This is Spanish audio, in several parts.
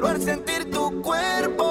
Pero al sentir tu cuerpo,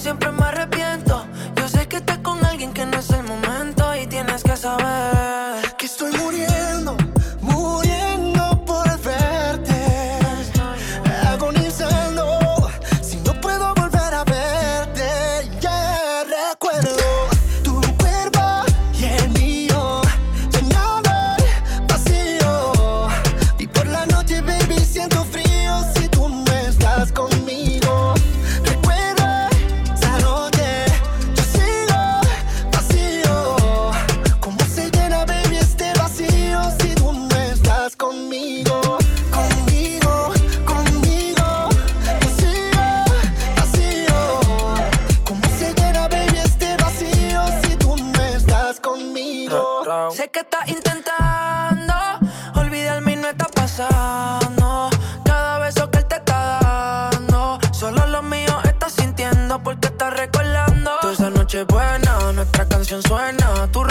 siempre noche buena, nuestra canción suena, tu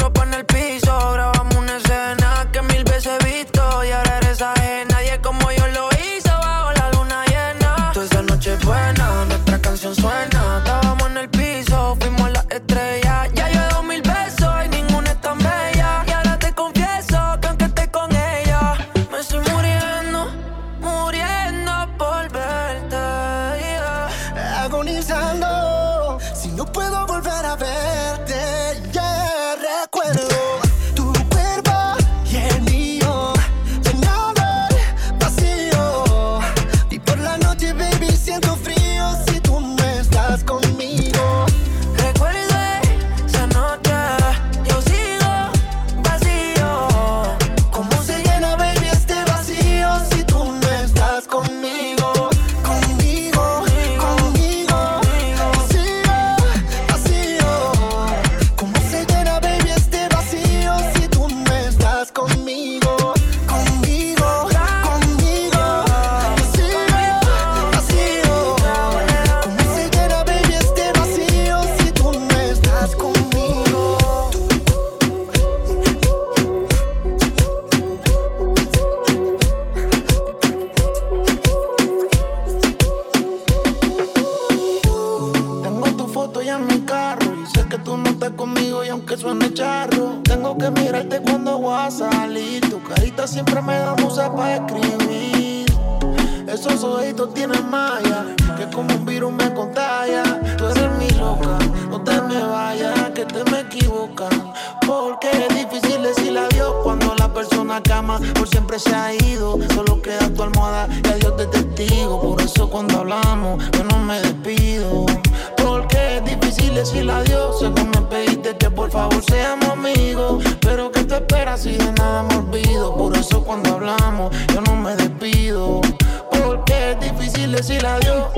que me pediste que por favor seamos amigos. Pero que tú esperas si de nada me olvido. Por eso cuando hablamos, yo no me despido. Porque es difícil decir adiós.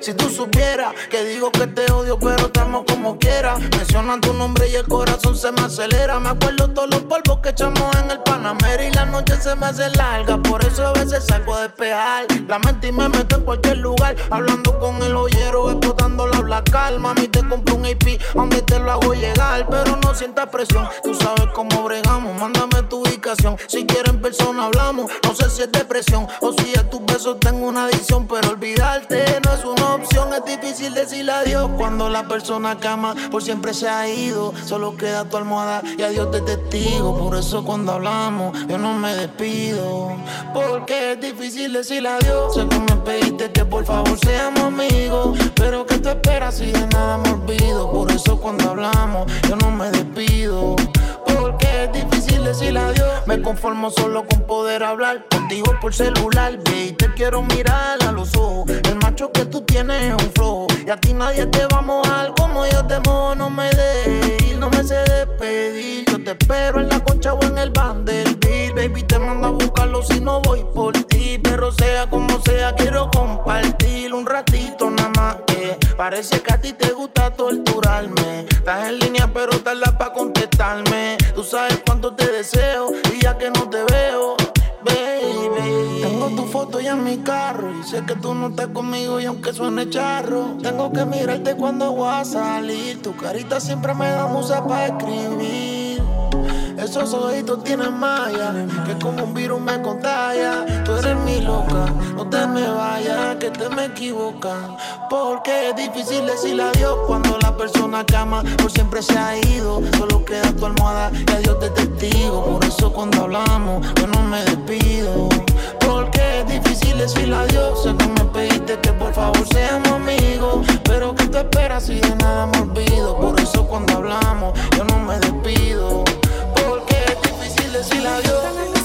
Si tú supieras que digo que te odio, pero estamos como quiera. Mencionan tu nombre y el corazón se me acelera. Me acuerdo todos los polvos que echamos en el Panamera y la noche se me hace larga. Por eso a veces salgo a despejar la mente y me meto en cualquier lugar. Hablando con el ollero, explotando la black calma. Mami, te compro un IP donde te lo hago llegar. Pero no sientas presión, tú sabes cómo bregamos. Mándame tu Si quieres en persona hablamos. No sé si es depresión o si a tus besos tengo una adicción. Pero olvidarte no es una opción. Es difícil decirle adiós cuando la persona que ama por siempre se ha ido. Solo queda tu almohada y adiós de testigo. Por eso cuando hablamos yo no me despido. Porque es difícil decirle adiós. Sé que me pediste que por favor seamos amigos. Pero que tú esperas si de nada me olvido. Por eso cuando hablamos yo no me despido. Me conformo solo con poder hablar contigo por celular, baby. Te quiero mirar a los ojos. El macho que tú tienes es un flojo. Y a ti nadie te va a mojar como yo te mojo. No me dejes no me sé despedir. Yo te espero en la concha o en el Vanderbilt. Baby, te mando a buscarlo si no voy por ti. Pero sea como sea, quiero compartir un ratito nada más. que Parece que a ti te gusta torturarme. Estás en línea, pero tardas para contestarme. Tú sabes te deseo y ya que no te veo, baby. Tengo tu foto ya en mi carro y sé que tú no estás conmigo y aunque suene charro, tengo que mirarte cuando voy a salir. Tu carita siempre me da musa para escribir. Esos ojitos tienen malla, que como un virus me contagia. Tú eres mi loca, no te me vayas, que te me equivocas. Porque es difícil decirle adiós cuando la persona que ama por siempre se ha ido. Solo queda tu almohada y adiós de Por eso cuando hablamos, yo no me despido. Porque es difícil decirle adiós. Sé que me pediste que por favor seamos amigos. Pero que tú esperas si de nada me olvido. Por eso cuando hablamos, yo no me despido. Porque es difícil decirle adiós.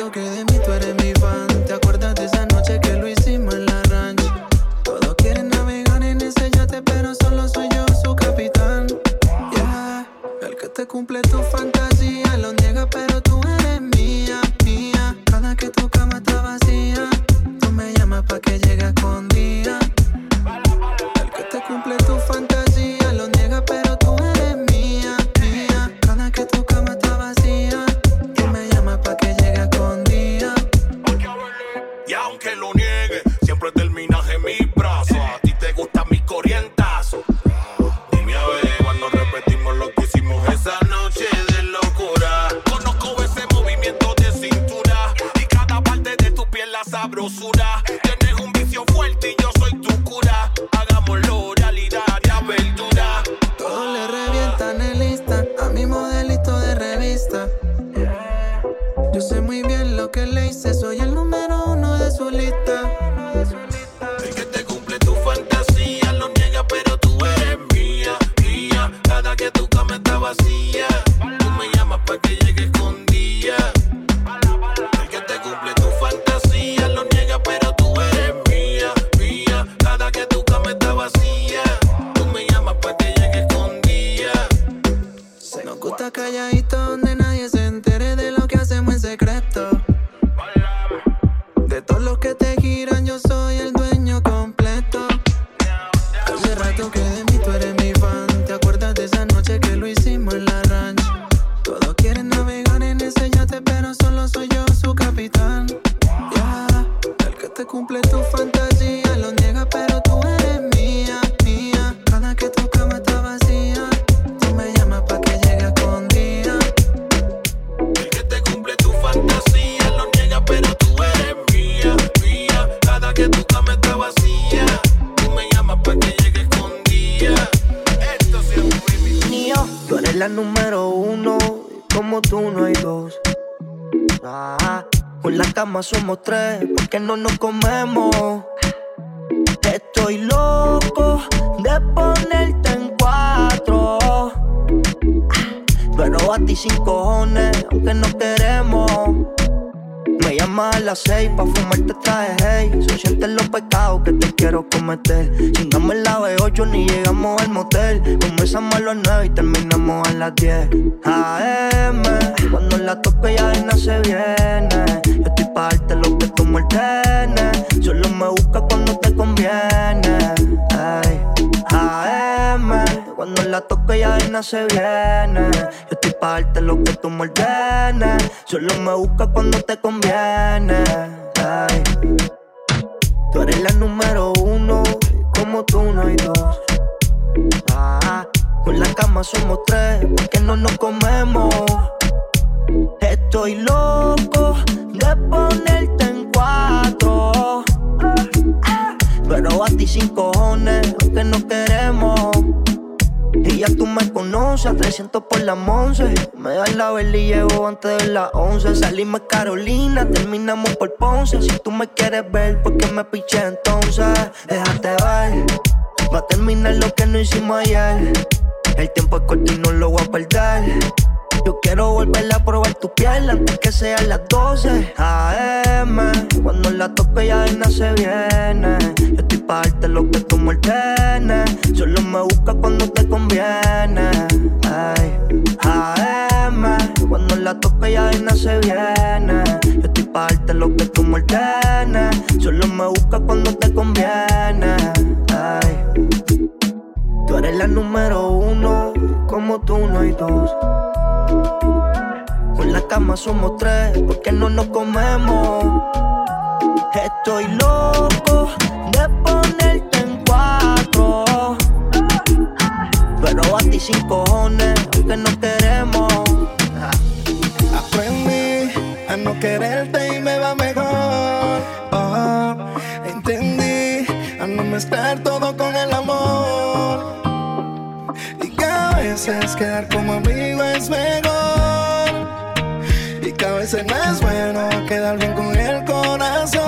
Rato que de mí tú eres bien Ah, con la cama somos tres, porque no nos comemos. Estoy loco de ponerte en cuatro. Pero a ti sin cojones, aunque no queremos. Me llamas a las seis pa' fumarte traje, hey. Se sienten los pecados que te quiero cometer. Chingamos la B8 ni llegamos al motel. Comenzamos a las 9 y terminamos a las 10 AM, cuando la toque ya de se viene. Yo estoy pa' darte lo que tú me Solo me busca cuando te conviene ay. AM, cuando la toque ya de se viene. Yo estoy pa' darte lo que tú me Solo me busca cuando te conviene Tú eres la número uno, como tú no hay dos. Ah, con la cama somos tres, porque no nos comemos. Estoy loco de ponerte en cuatro. Pero a ti sin cojones, aunque no queremos. Ya tú me conoces, 300 por la once. Me das la vela y llego antes de las 11. Salimos Carolina, terminamos por Ponce. Si tú me quieres ver, ¿por qué me piché entonces? Déjate ver, va a terminar lo que no hicimos ayer. El tiempo es corto y no lo voy a perder. Yo quiero volver a probar tu piel antes que sean las 12 AM. Cuando la toque ya de se viene. Yo estoy pa' darte lo que tú me ordenes. Solo me busca cuando te conviene. Ay. AM. Cuando la toque ya de se viene. Yo estoy pa' darte lo que tú me ordenes. Solo me busca cuando te conviene. Ay. Tú eres la número uno, como tú no hay dos. Con la cama somos tres, porque no nos comemos. Estoy loco de ponerte en cuatro. Pero a ti sin cojones, aunque no queremos. Aprendí a no quererte y me va mejor. Oh, entendí a no mezclar todo con el amor. Y que a veces quedar como amigo mejor. Y que a veces no es bueno quedar bien con el corazón.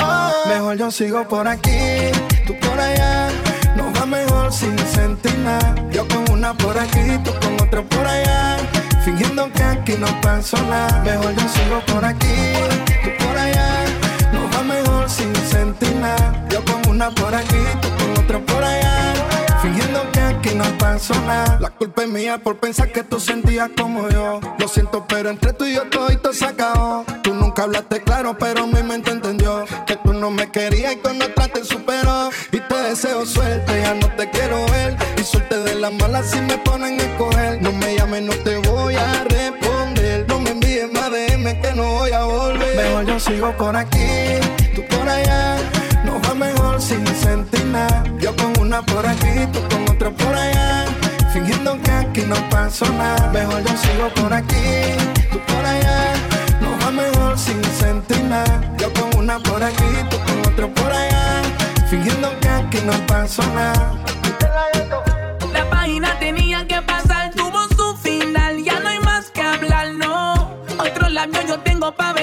Oh, mejor yo sigo por aquí, tú por allá. Nos va mejor sin sentir nada. Yo con una por aquí, tú con otra por allá. Fingiendo que aquí no pasó nada. Mejor yo sigo por aquí, tú por allá. Nos va mejor sin sentir nada. Yo con una por aquí, La culpa es mía por pensar que tú sentías como yo. Lo siento, pero entre tú y yo todo se acabó. Tú nunca hablaste claro, pero mi mente entendió que tú no me querías y con otra te superó. Y te deseo suerte, ya no te quiero ver. Y suerte de las malas si me ponen a escoger. No me llames, no te voy a responder. No me envíes más DM que no voy a volver. Mejor yo sigo por aquí, tú por allá. Nos va mejor sin sentir nada. Yo con una por aquí, tú con otra por allá. Fingiendo que aquí no pasó nada. Mejor yo sigo por aquí, tú por allá. Nos va mejor sin sentir nada. Yo con una por aquí, tú con otra por allá. Fingiendo que aquí no pasó nada. La página tenía que pasar, tuvo su final. Ya no hay más que hablar, no. Otro labio yo tengo pa'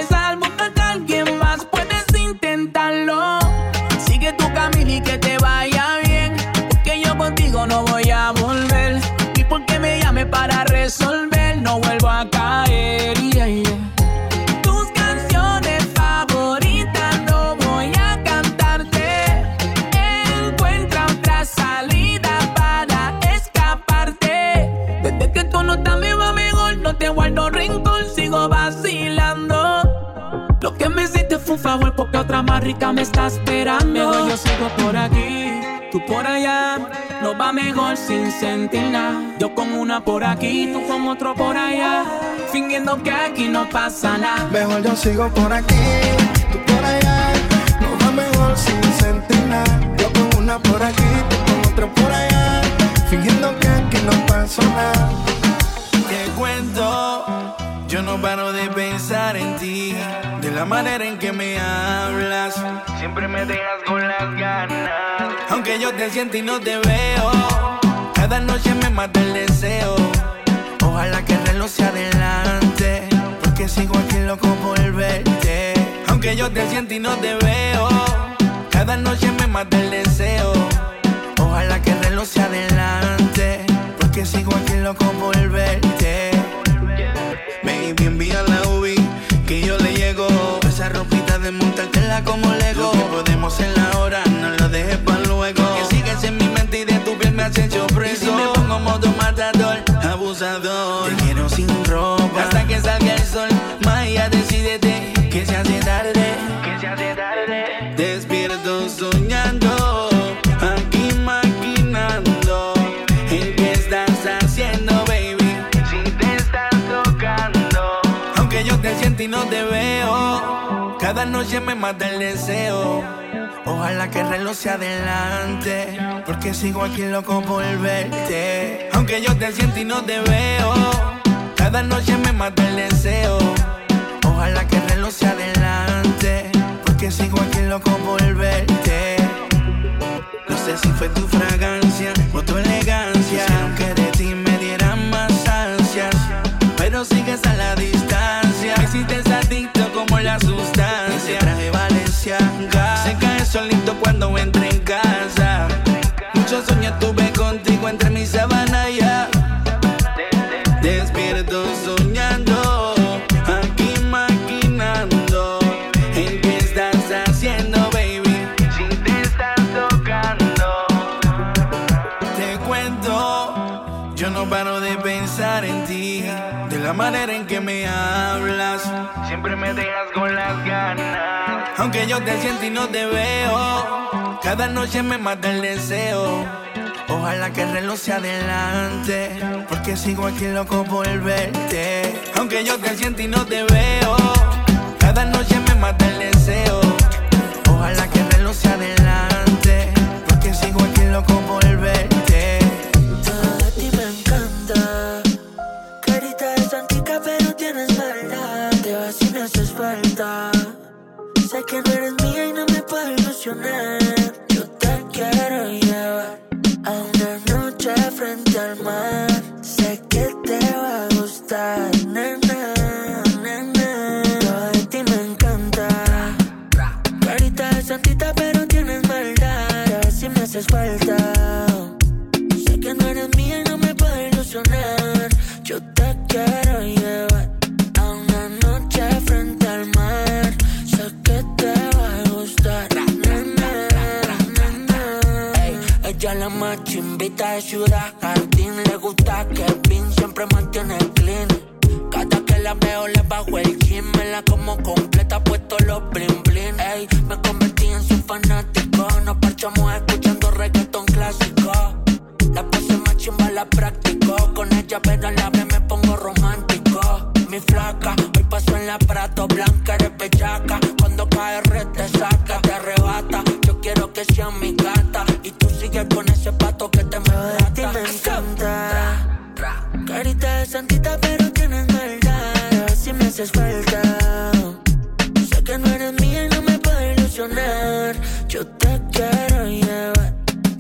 favor porque otra más rica me está esperando. Mejor yo sigo por aquí, tú por allá. No va mejor sin sentir nada. Yo con una por aquí, tú con otro por allá. Fingiendo que aquí no pasa nada. Mejor yo sigo por aquí, tú por allá. Nos va mejor sin sentir nada. Yo con una por aquí, tú con otra por allá. Fingiendo que aquí no pasó nada. Te cuento, yo no paro de pensar en ti. La manera en que me hablas, siempre me dejas con las ganas. Aunque yo te siento y no te veo, cada noche me mata el deseo. Ojalá que el reloj se adelante, porque sigo aquí loco por verte. Aunque yo te siento y no te veo, cada noche me mata el deseo. Ojalá que el reloj se adelante, porque sigo aquí loco por verte. Baby, envía la UBI, que yo le montártela como Lego. Lo que podemos en la hora, no lo dejes para luego. Que sigues en mi mente y de tu piel me has hecho preso. Y si me pongo modo matador, abusador. Te quiero sin ropa, hasta que salga el sol. Maya, decídete, que se hace tarde. Que se hace tarde. Despierto soñando, aquí maquinando. ¿En qué estás haciendo, baby? Si te estás tocando. Aunque yo te siento y no te veo, cada noche me mata el deseo. Ojalá que el reloj se adelante, porque sigo aquí loco por verte. Aunque yo te siento y no te veo, cada noche me mata el deseo. Ojalá que el reloj se adelante, porque sigo aquí loco por verte. No sé si fue tu fragancia o tu elegancia. Quisieron que de ti me dieran más ansias, pero sigues a la distancia. Solito cuando entre en casa. Muchos sueños tuve Yo te siento y no te veo, cada noche me mata el deseo. Ojalá que el reloj se adelante, porque sigo aquí loco por verte. Aunque yo te siento y no te veo, cada noche me mata el deseo. Ojalá que el reloj se adelante, porque sigo aquí loco por verte. Que no de ciudad jardín. Le gusta Kevin siempre mantiene clean. Cada que la veo le bajo el gym. Me la como completa, puesto los bling bling. Ey, me convertí en su fanático. Nos parchamos escuchando reggaeton clásico. La pose más chimba la practico. Con ella, pero a la vez me pongo romántico. Mi flaca, hoy paso en la prato blanca, haces falta. Sé que no eres mía y no me puedo ilusionar. Yo te quiero llevar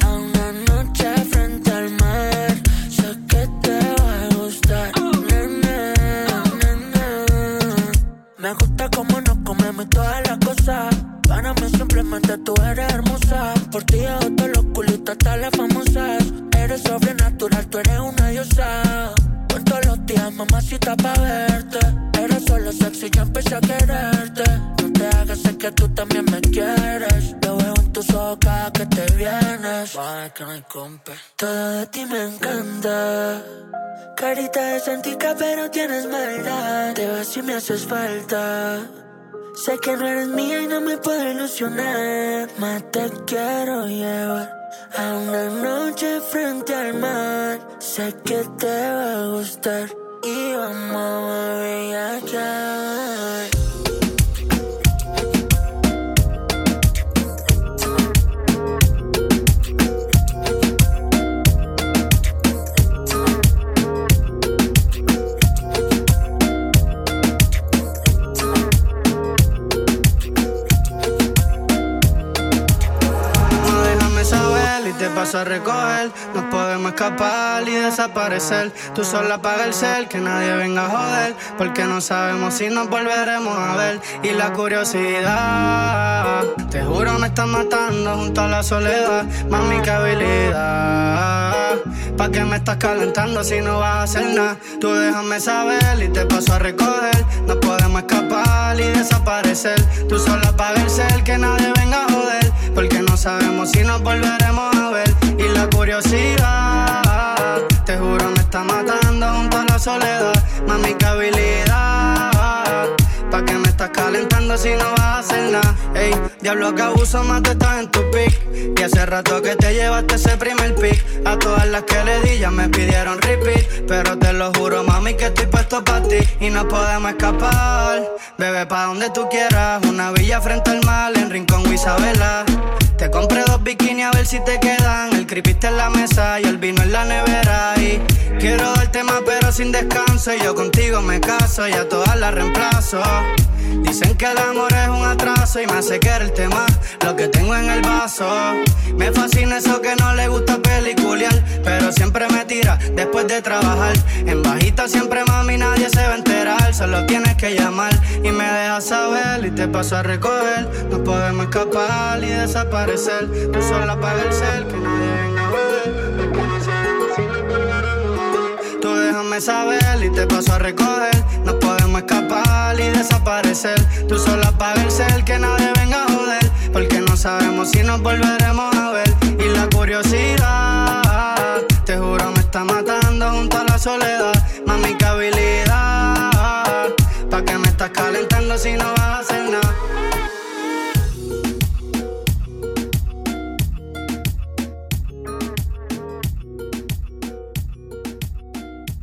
a una noche frente al mar. Sé que te va a gustar. Me gusta como nos comemos todas las cosas. Para mí simplemente tú eres hermosa. Por ti hago todos los culitos hasta las famosas. Eres sobrenatural, tú eres una diosa. Cuento los días, mamacita, pa' verte. Sexy, ya empecé a quererte. No te hagas, sé que tú también me quieres. Lo veo en tus ojos cada que te vienes. Que compa. Todo de ti me encanta. Carita de santica, pero tienes maldad. Te vas si me haces falta. Sé que no eres mía y no me puedo ilusionar. Más te quiero llevar a una noche frente al mar. Sé que te va a gustar y vamos a bellaquear. No paso a recoger. Nos podemos escapar y desaparecer. Tú sola apaga el cel, que nadie venga a joder. Porque no sabemos si nos volveremos a ver. Y la curiosidad, te juro, me está matando junto a la soledad. Mami, qué habilidad. ¿Pa' qué me estás calentando si no vas a hacer nada? Tú déjame saber y te paso a recoger. Nos podemos escapar y desaparecer. Tú sola apaga el cel, que nadie venga a joder. Porque no sabemos si nos volveremos curiosidad, te juro, me está matando junto a la soledad. Mami, qué habilidad. ¿Pa' qué me estás calentando si no vas a hacer nada? Ey, diablo que abuso más te estás en tu pick. Y hace rato que te llevaste ese primer pick. A todas las que le di ya me pidieron repeat. Pero te lo juro, mami, que estoy puesto para ti. Y no podemos escapar. Bebé, pa' donde tú quieras. Una villa frente al mar, en Rincón Isabela. Te compré dos bikinis a ver si te quedan. El creepy está en la mesa y el vino en la nevera. Y quiero darte más, pero sin descanso. Y yo contigo me caso y a todas las reemplazo. Dicen que el amor es un atraso y me hace quererte más lo que tengo en el vaso. Me fascina eso que no le gusta peliculear, pero siempre me tira después de trabajar. En bajita siempre mami nadie se va a enterar, solo tienes que llamar y me dejas saber y te paso a recoger. Nos podemos escapar y desaparecer. Tú solo apaga el cel que nadie venga a no. Tú déjame saber y te paso a recoger. Escapar y desaparecer. Tú solo apaga el cel, que nadie venga a joder. Porque no sabemos si nos volveremos a ver. Y la curiosidad, te juro, me está matando junto a la soledad. Mami, qué habilidad. ¿Pa' qué me estás calentando si no vas a